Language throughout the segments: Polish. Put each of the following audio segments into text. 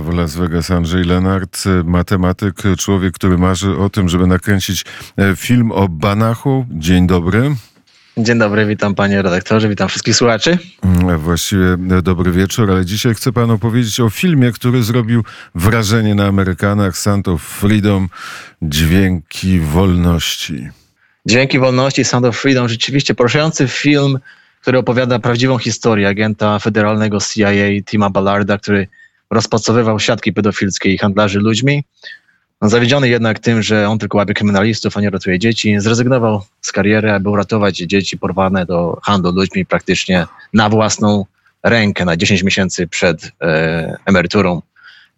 W Las Vegas Andrzej Lenart, matematyk, człowiek, który marzy o tym, żeby nakręcić e, film o Banachu. Dzień dobry. Dzień dobry, witam panie redaktorze, witam wszystkich słuchaczy. Mm, właściwie e, dobry wieczór, ale dzisiaj chcę panu powiedzieć o filmie, który zrobił wrażenie na Amerykanach, Sound of Freedom, Dźwięki Wolności. Dźwięki Wolności, Sound of Freedom, rzeczywiście poruszający film, który opowiada prawdziwą historię agenta federalnego CIA Tima Ballarda, który rozpracowywał siatki pedofilskie i handlarzy ludźmi. No, zawiedziony jednak tym, że on tylko łapie kryminalistów, a nie ratuje dzieci, zrezygnował z kariery, aby uratować dzieci porwane do handlu ludźmi praktycznie na własną rękę, na 10 miesięcy przed e, emeryturą.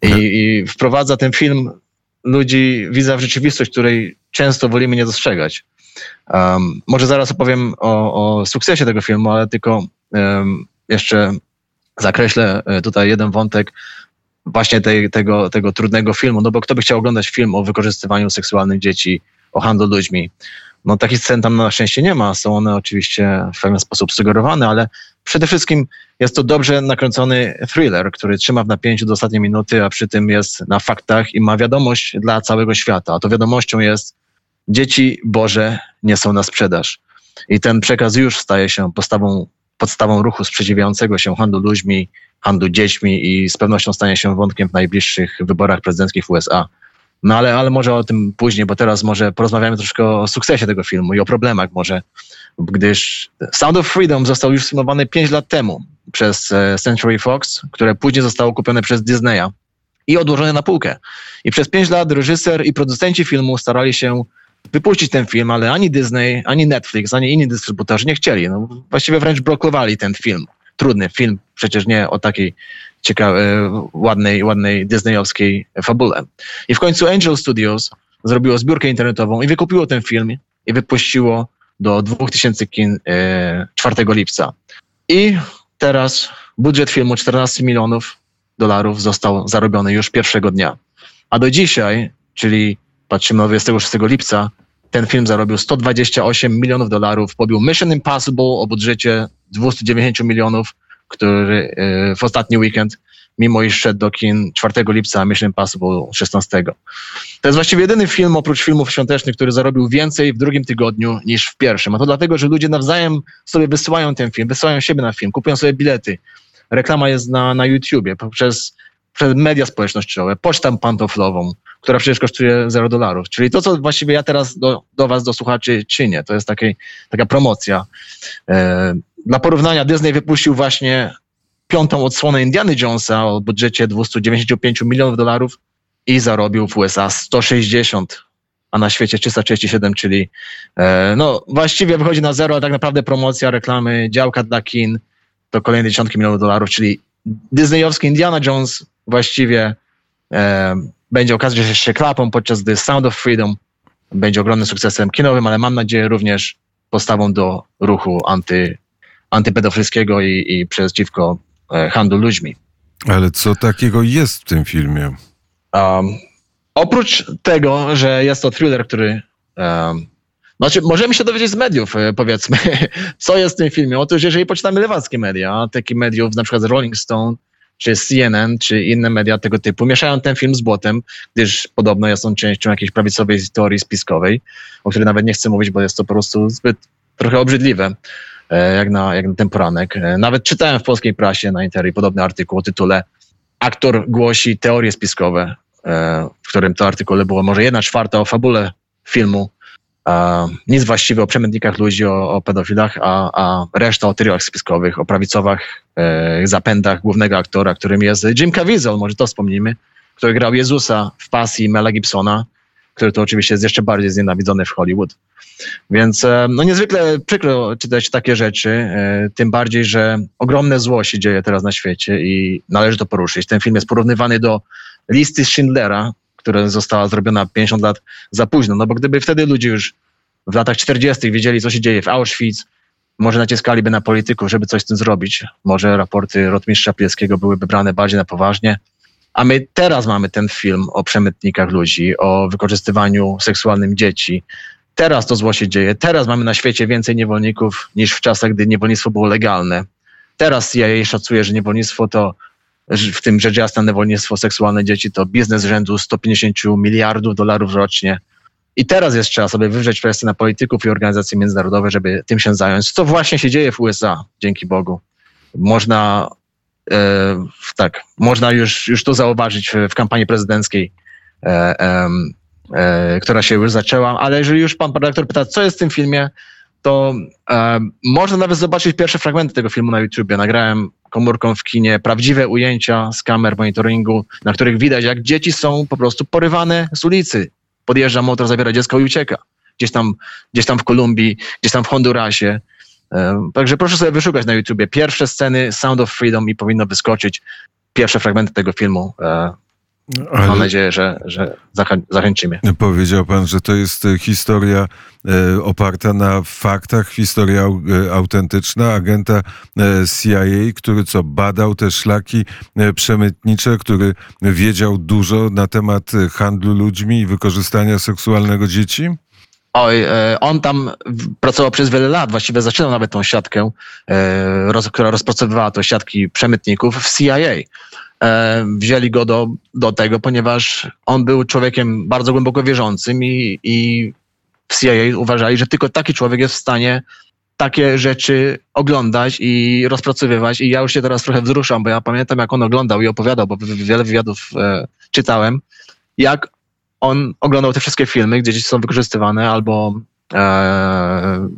I, I, wprowadza ten film ludzi, widza w rzeczywistość, której często wolimy nie dostrzegać. Um, może zaraz opowiem o, o, sukcesie tego filmu, ale tylko um, jeszcze zakreślę e, tutaj jeden wątek właśnie tej, tego, tego trudnego filmu, no bo kto by chciał oglądać film o wykorzystywaniu seksualnym dzieci, o handlu ludźmi? No takich scen tam na szczęście nie ma, są one oczywiście w pewien sposób sugerowane, ale przede wszystkim jest to dobrze nakręcony thriller, który trzyma w napięciu do ostatniej minuty, a przy tym jest na faktach i ma wiadomość dla całego świata. A to wiadomością jest, dzieci Boże nie są na sprzedaż. I ten przekaz już staje się postawą, podstawą ruchu sprzeciwiającego się handlu ludźmi, handlu dziećmi i z pewnością stanie się wątkiem w najbliższych wyborach prezydenckich w USA. No ale, ale może o tym później, bo teraz może porozmawiamy troszkę o sukcesie tego filmu i o problemach może, gdyż Sound of Freedom został już filmowany 5 lat temu przez e, Century Fox, które później zostało kupione przez Disneya i odłożone na półkę. I przez 5 lat reżyser i producenci filmu starali się wypuścić ten film, ale ani Disney, ani Netflix, ani inni dystrybutorzy nie chcieli. No, właściwie wręcz blokowali ten film. Trudny film, przecież nie o takiej ciekawej, ładnej, ładnej disneyowskiej fabule. I w końcu Angel Studios zrobiło zbiórkę internetową i wykupiło ten film i wypuściło do 2000 kin 4 e, lipca. I teraz budżet filmu 14 milionów dolarów został zarobiony już pierwszego dnia. A do dzisiaj, czyli patrzymy na 26 lipca, ten film zarobił 128 milionów dolarów, pobił Mission Impossible o budżecie 290 milionów, który e, w ostatni weekend, mimo iż szedł do kin 4 lipca, Mission Impossible 16. To jest właściwie jedyny film oprócz filmów świątecznych, który zarobił więcej w drugim tygodniu niż w pierwszym. A to dlatego, że ludzie nawzajem sobie wysyłają ten film, wysyłają siebie na film, kupują sobie bilety. Reklama jest na, na YouTubie, poprzez, media społecznościowe, pocztę pantoflową, która przecież kosztuje 0 dolarów. Czyli to, co właściwie ja teraz do, do was, do słuchaczy czynię, to jest takie, taka promocja. E, dla porównania Disney wypuścił właśnie piątą odsłonę Indiana Jonesa o budżecie 295 milionów dolarów i zarobił w USA 160, a na świecie 337, czyli e, no właściwie wychodzi na zero, a tak naprawdę promocja, reklamy, działka dla kin to kolejne dziesiątki milionów dolarów, czyli disneyowski Indiana Jones właściwie e, będzie okazać się klapą, podczas gdy Sound of Freedom będzie ogromnym sukcesem kinowym, ale mam nadzieję również postawą do ruchu anty, antypedofilskiego i, i przeciwko e, handlu ludźmi. Ale co takiego jest w tym filmie? Um, oprócz tego, że jest to thriller, który um, znaczy, możemy się dowiedzieć z mediów, e, powiedzmy, co jest w tym filmie. Otóż, jeżeli poczytamy lewackie media, takie mediów, na przykład Rolling Stone, czy CNN, czy inne media tego typu, mieszają ten film z błotem, gdyż podobno jest on częścią jakiejś prawicowej teorii spiskowej, o której nawet nie chcę mówić, bo jest to po prostu zbyt trochę obrzydliwe, e, jak na, jak na ten poranek. E, nawet czytałem w polskiej prasie na Interi podobny artykuł o tytule Aktor głosi teorie spiskowe, e, w którym to artykule było może jedna czwarta o fabule filmu, nic właściwie o przemętnikach ludzi, o, o pedofilach, a, a reszta o teoriach spiskowych, o prawicowych e, zapędach głównego aktora, którym jest Jim Caviezel, może to wspomnimy, który grał Jezusa w pasji Mela Gibsona, który to oczywiście jest jeszcze bardziej znienawidzony w Hollywood. Więc e, no niezwykle przykro czytać takie rzeczy, e, tym bardziej, że ogromne zło się dzieje teraz na świecie i należy to poruszyć. Ten film jest porównywany do listy Schindlera, która została zrobiona 50 lat za późno. No bo gdyby wtedy ludzie już w latach 40. wiedzieli, co się dzieje w Auschwitz, może naciskaliby na polityków, żeby coś z tym zrobić. Może raporty rotmistrza Pileckiego byłyby brane bardziej na poważnie. A my teraz mamy ten film o przemytnikach ludzi, o wykorzystywaniu seksualnym dzieci. Teraz to zło się dzieje. Teraz mamy na świecie więcej niewolników niż w czasach, gdy niewolnictwo było legalne. Teraz CIA szacuje, że niewolnictwo to w tym rzecz jasna niewolnictwo seksualne dzieci to biznes rzędu 150 miliardów dolarów rocznie. I teraz jest trzeba sobie wywrzeć presję na polityków i organizacje międzynarodowe, żeby tym się zająć. Co właśnie się dzieje w USA, dzięki Bogu. Można, e, tak, można już, już to zauważyć w, w kampanii prezydenckiej, e, e, która się już zaczęła. Ale jeżeli już pan redaktor pyta, co jest w tym filmie, to e, można nawet zobaczyć pierwsze fragmenty tego filmu na YouTubie. Nagrałem komórką w kinie prawdziwe ujęcia z kamer monitoringu, na których widać, jak dzieci są po prostu porywane z ulicy. Podjeżdża motor, zabiera dziecko i ucieka. Gdzieś tam, gdzieś tam w Kolumbii, gdzieś tam w Hondurasie. E, także proszę sobie wyszukać na YouTubie pierwsze sceny Sound of Freedom i powinno wyskoczyć pierwsze fragmenty tego filmu. Ale Mam nadzieję, że, że zachę zachęcimy. Powiedział pan, że to jest e, historia e, oparta na faktach, historia e, autentyczna agenta e, CIA, który co badał te szlaki e, przemytnicze, który wiedział dużo na temat e, handlu ludźmi i wykorzystania seksualnego dzieci? Oj, on tam pracował przez wiele lat, właściwie zaczynał nawet tą siatkę, która rozpracowywała te siatki przemytników w CIA. E, wzięli go do, do tego, ponieważ on był człowiekiem bardzo głęboko wierzącym i, i w CIA uważali, że tylko taki człowiek jest w stanie takie rzeczy oglądać i rozpracowywać. I ja już się teraz trochę wzruszam, bo ja pamiętam, jak on oglądał i opowiadał, bo wiele wywiadów e, czytałem, jak on oglądał te wszystkie filmy, gdzie dzieci są wykorzystywane albo e,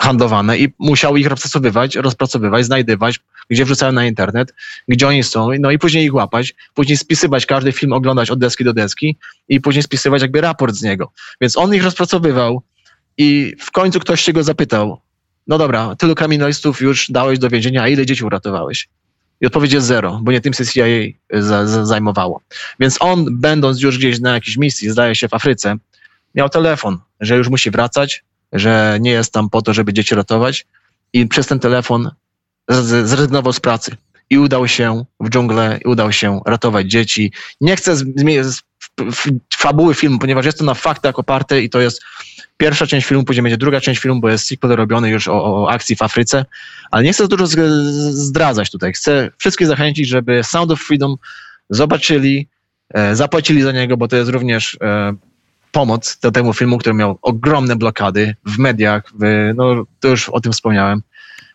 handlowane i musiał ich rozpracowywać, rozpracowywać, znajdywać, gdzie wrzucają na internet, gdzie oni są, no i później ich łapać, później spisywać każdy film, oglądać od deski do deski i później spisywać jakby raport z niego. Więc on ich rozpracowywał i w końcu ktoś się go zapytał, no dobra, tylu kryminalistów już dałeś do więzienia, a ile dzieci uratowałeś? I odpowiedź jest zero, bo nie tym się CIA za, za, zajmowało. Więc on, będąc już gdzieś na jakiejś misji, zdaje się w Afryce, miał telefon, że już musi wracać, że nie jest tam po to, żeby dzieci ratować i przez ten telefon zrezygnował z pracy i udał się w dżunglę, i udał się ratować dzieci. Nie chcę zmienić fabuły filmu, ponieważ jest to na faktach oparte i to jest pierwsza część filmu, później będzie druga część filmu, bo jest sequel robiony już o, o akcji w Afryce, ale nie chcę dużo zdradzać tutaj. Chcę wszystkich zachęcić, żeby Sound of Freedom zobaczyli, e, zapłacili za niego, bo to jest również e, pomoc do temu filmu, który miał ogromne blokady w mediach, w, no to już o tym wspomniałem,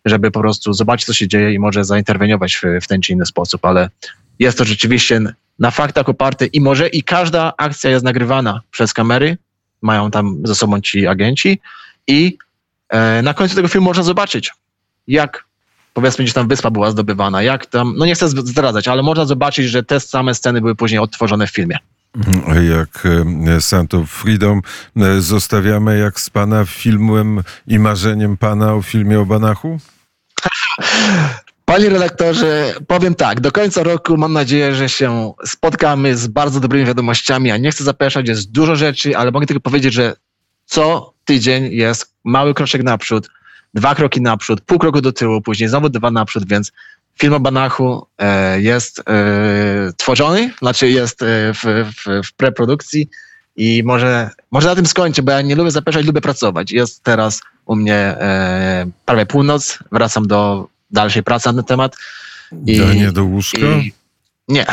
żeby po prostu zobaczyć, co się dzieje i może zainterweniować w, w ten czy inny sposób, ale jest to rzeczywiście na faktach oparte i może i każda akcja jest nagrywana przez kamery, mają tam ze sobą ci agenci i e, na końcu tego filmu można zobaczyć, jak powiedzmy gdzieś tam wyspa była zdobywana, jak tam, no nie chcę zdradzać, ale można zobaczyć, że te same sceny były później odtworzone w filmie. Jak e, Sound of Freedom e, zostawiamy jak z pana filmem i marzeniem pana o filmie o Banachu? Panie redaktorze, powiem tak, do końca roku mam nadzieję, że się spotkamy z bardzo dobrymi wiadomościami, a nie chcę zapeszać, jest dużo rzeczy, ale mogę tylko powiedzieć, że co tydzień jest mały kroczek naprzód, dwa kroki naprzód, pół kroku do tyłu, później znowu dwa naprzód, więc film o Banachu e, jest e, tworzony, znaczy jest e, w, w, w preprodukcji i może, może na tym skończę, bo ja nie lubię zapeszać, lubię pracować. Jest teraz u mnie prawie północ, wracam do dalszej pracy na ten temat. I, nie do łóżka? I, nie.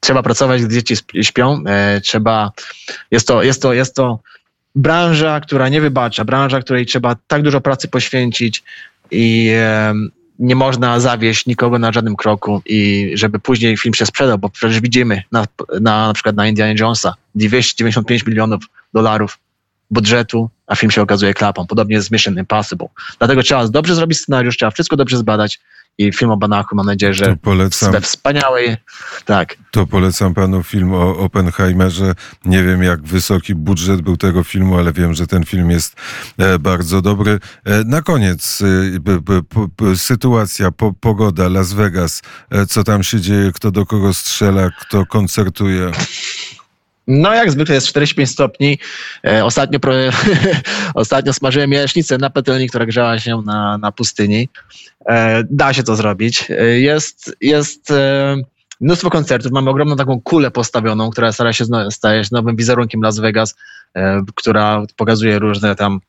Trzeba pracować, gdy dzieci śpią. trzeba, jest to, jest to, jest to branża, która nie wybacza, branża, której trzeba tak dużo pracy poświęcić i nie można zawieść nikogo na żadnym kroku i żeby później film się sprzedał, bo przecież widzimy na, na, na przykład na Indiana Jonesa 295 milionów dolarów budżetu, a film się okazuje klapą. Podobnie jest z Mission Impossible. Dlatego trzeba dobrze zrobić scenariusz, trzeba wszystko dobrze zbadać i film o Banachu mam nadzieję, że we wspaniałej, tak. To polecam panu film o Oppenheimerze. Nie wiem jak wysoki budżet był tego filmu, ale wiem, że ten film jest e, bardzo dobry. E, na koniec e, sytuacja, pogoda, Las Vegas, co tam się dzieje, kto do kogo strzela, kto koncertuje. No jak zwykle jest 45 stopni. E, ostatnio, pro, ostatnio smażyłem jajecznicę na patelni, która grzała się na, na pustyni. E, da się to zrobić. E, jest, jest mnóstwo koncertów. Mamy ogromną taką kulę postawioną, która stara się staje się nowym wizerunkiem Las Vegas, która pokazuje różne tam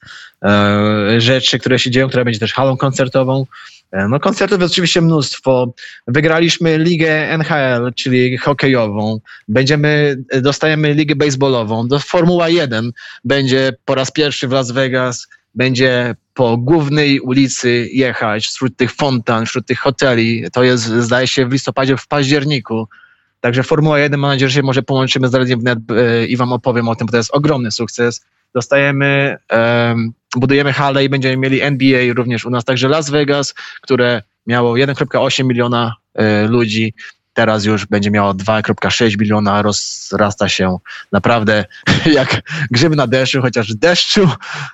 rzeczy, które się dzieją, która będzie też halą koncertową. E, no koncertów jest oczywiście mnóstwo. Wygraliśmy ligę NHL, czyli hokejową. Będziemy, dostajemy ligę baseballową. Do Formuła 1 będzie po raz pierwszy w Las Vegas. Będzie po głównej ulicy jechać wśród tych fontan, wśród tych hoteli. To jest, zdaje się, w listopadzie, w październiku. Także Formuła 1, mam nadzieję, że się może połączymy z Radiem Wnet e, i wam opowiem o tym, bo to jest ogromny sukces. Dostajemy, um, budujemy halę i będziemy mieli NBA również u nas. Także Las Vegas, które miało 1,8 miliona e, ludzi, teraz już będzie miało 2,6 miliona, rozrasta się naprawdę jak grzyb na deszczu, chociaż deszczu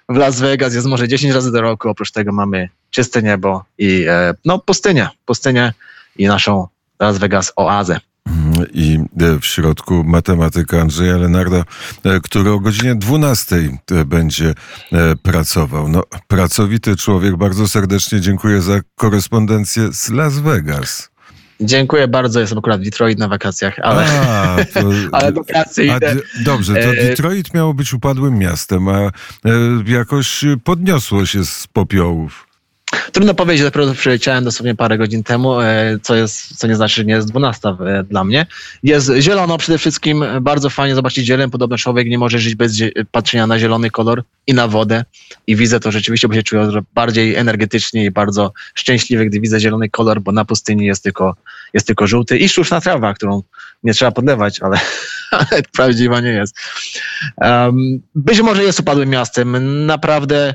w Las Vegas jest może 10 razy do roku, oprócz tego mamy czyste niebo i e, no pustynię, pustynię i naszą Las Vegas oazę i e, w środku matematyka Andrzeja Lenarda, e, który o godzinie 12 e, będzie pracował. No, pracowity człowiek, bardzo serdecznie dziękuję za korespondencję z Las Vegas. Dziękuję bardzo, jestem akurat w Detroit na wakacjach, ale, a, to, ale wakacje idę. Dobrze, to Detroit miało być upadłym miastem, a jakoś podniosło się z popiołów. Trudno powiedzieć, dopiero przyleciałem dosłownie parę godzin temu, e, co, jest, co nie znaczy, że nie jest 12 e, dla mnie. Jest zielono przede wszystkim, bardzo fajnie zobaczyć zieleń. Podobno człowiek nie może żyć bez patrzenia na zielony kolor i na wodę. I widzę to rzeczywiście, bo się czuję bardziej energetycznie i bardzo szczęśliwy, gdy widzę zielony kolor, bo na pustyni jest tylko, jest tylko żółty i sztuczna trawa, którą nie trzeba podlewać, ale, ale prawdziwa nie jest. Um, być może jest upadłym miastem. Naprawdę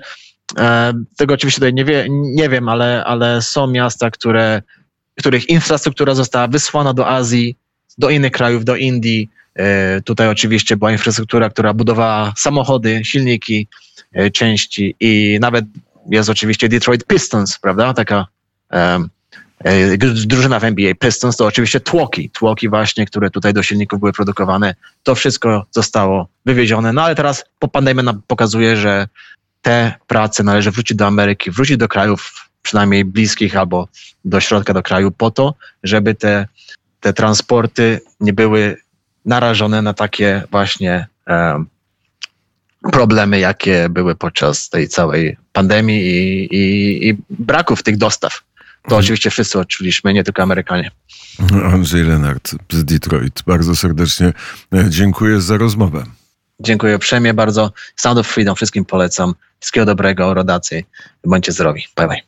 tego oczywiście tutaj nie, wie, nie wiem, ale, ale są miasta, które, których infrastruktura została wysłana do Azji, do innych krajów, do Indii. E, tutaj oczywiście była infrastruktura, która budowała samochody, silniki, e, części i nawet jest oczywiście Detroit Pistons, prawda? Taka drużyna w NBA Pistons to oczywiście tłoki, tłoki właśnie, które tutaj do silników były produkowane. To wszystko zostało wywiezione, no ale teraz po pandemii nam pokazuje, że te prace należy wrócić do Ameryki, wrócić do krajów przynajmniej bliskich albo do środka do kraju po to, żeby te, te transporty nie były narażone na takie właśnie um, problemy, jakie były podczas tej całej pandemii i, i, i braków tych dostaw. To mhm. oczywiście wszyscy odczuliśmy, nie tylko Amerykanie. Andrzej Lenart z Detroit. Bardzo serdecznie e, dziękuję za rozmowę. Dziękuję uprzejmie bardzo. Sound of Freedom wszystkim polecam. Wszystkiego dobrego, rodacy. Bądźcie zdrowi. Bye bye.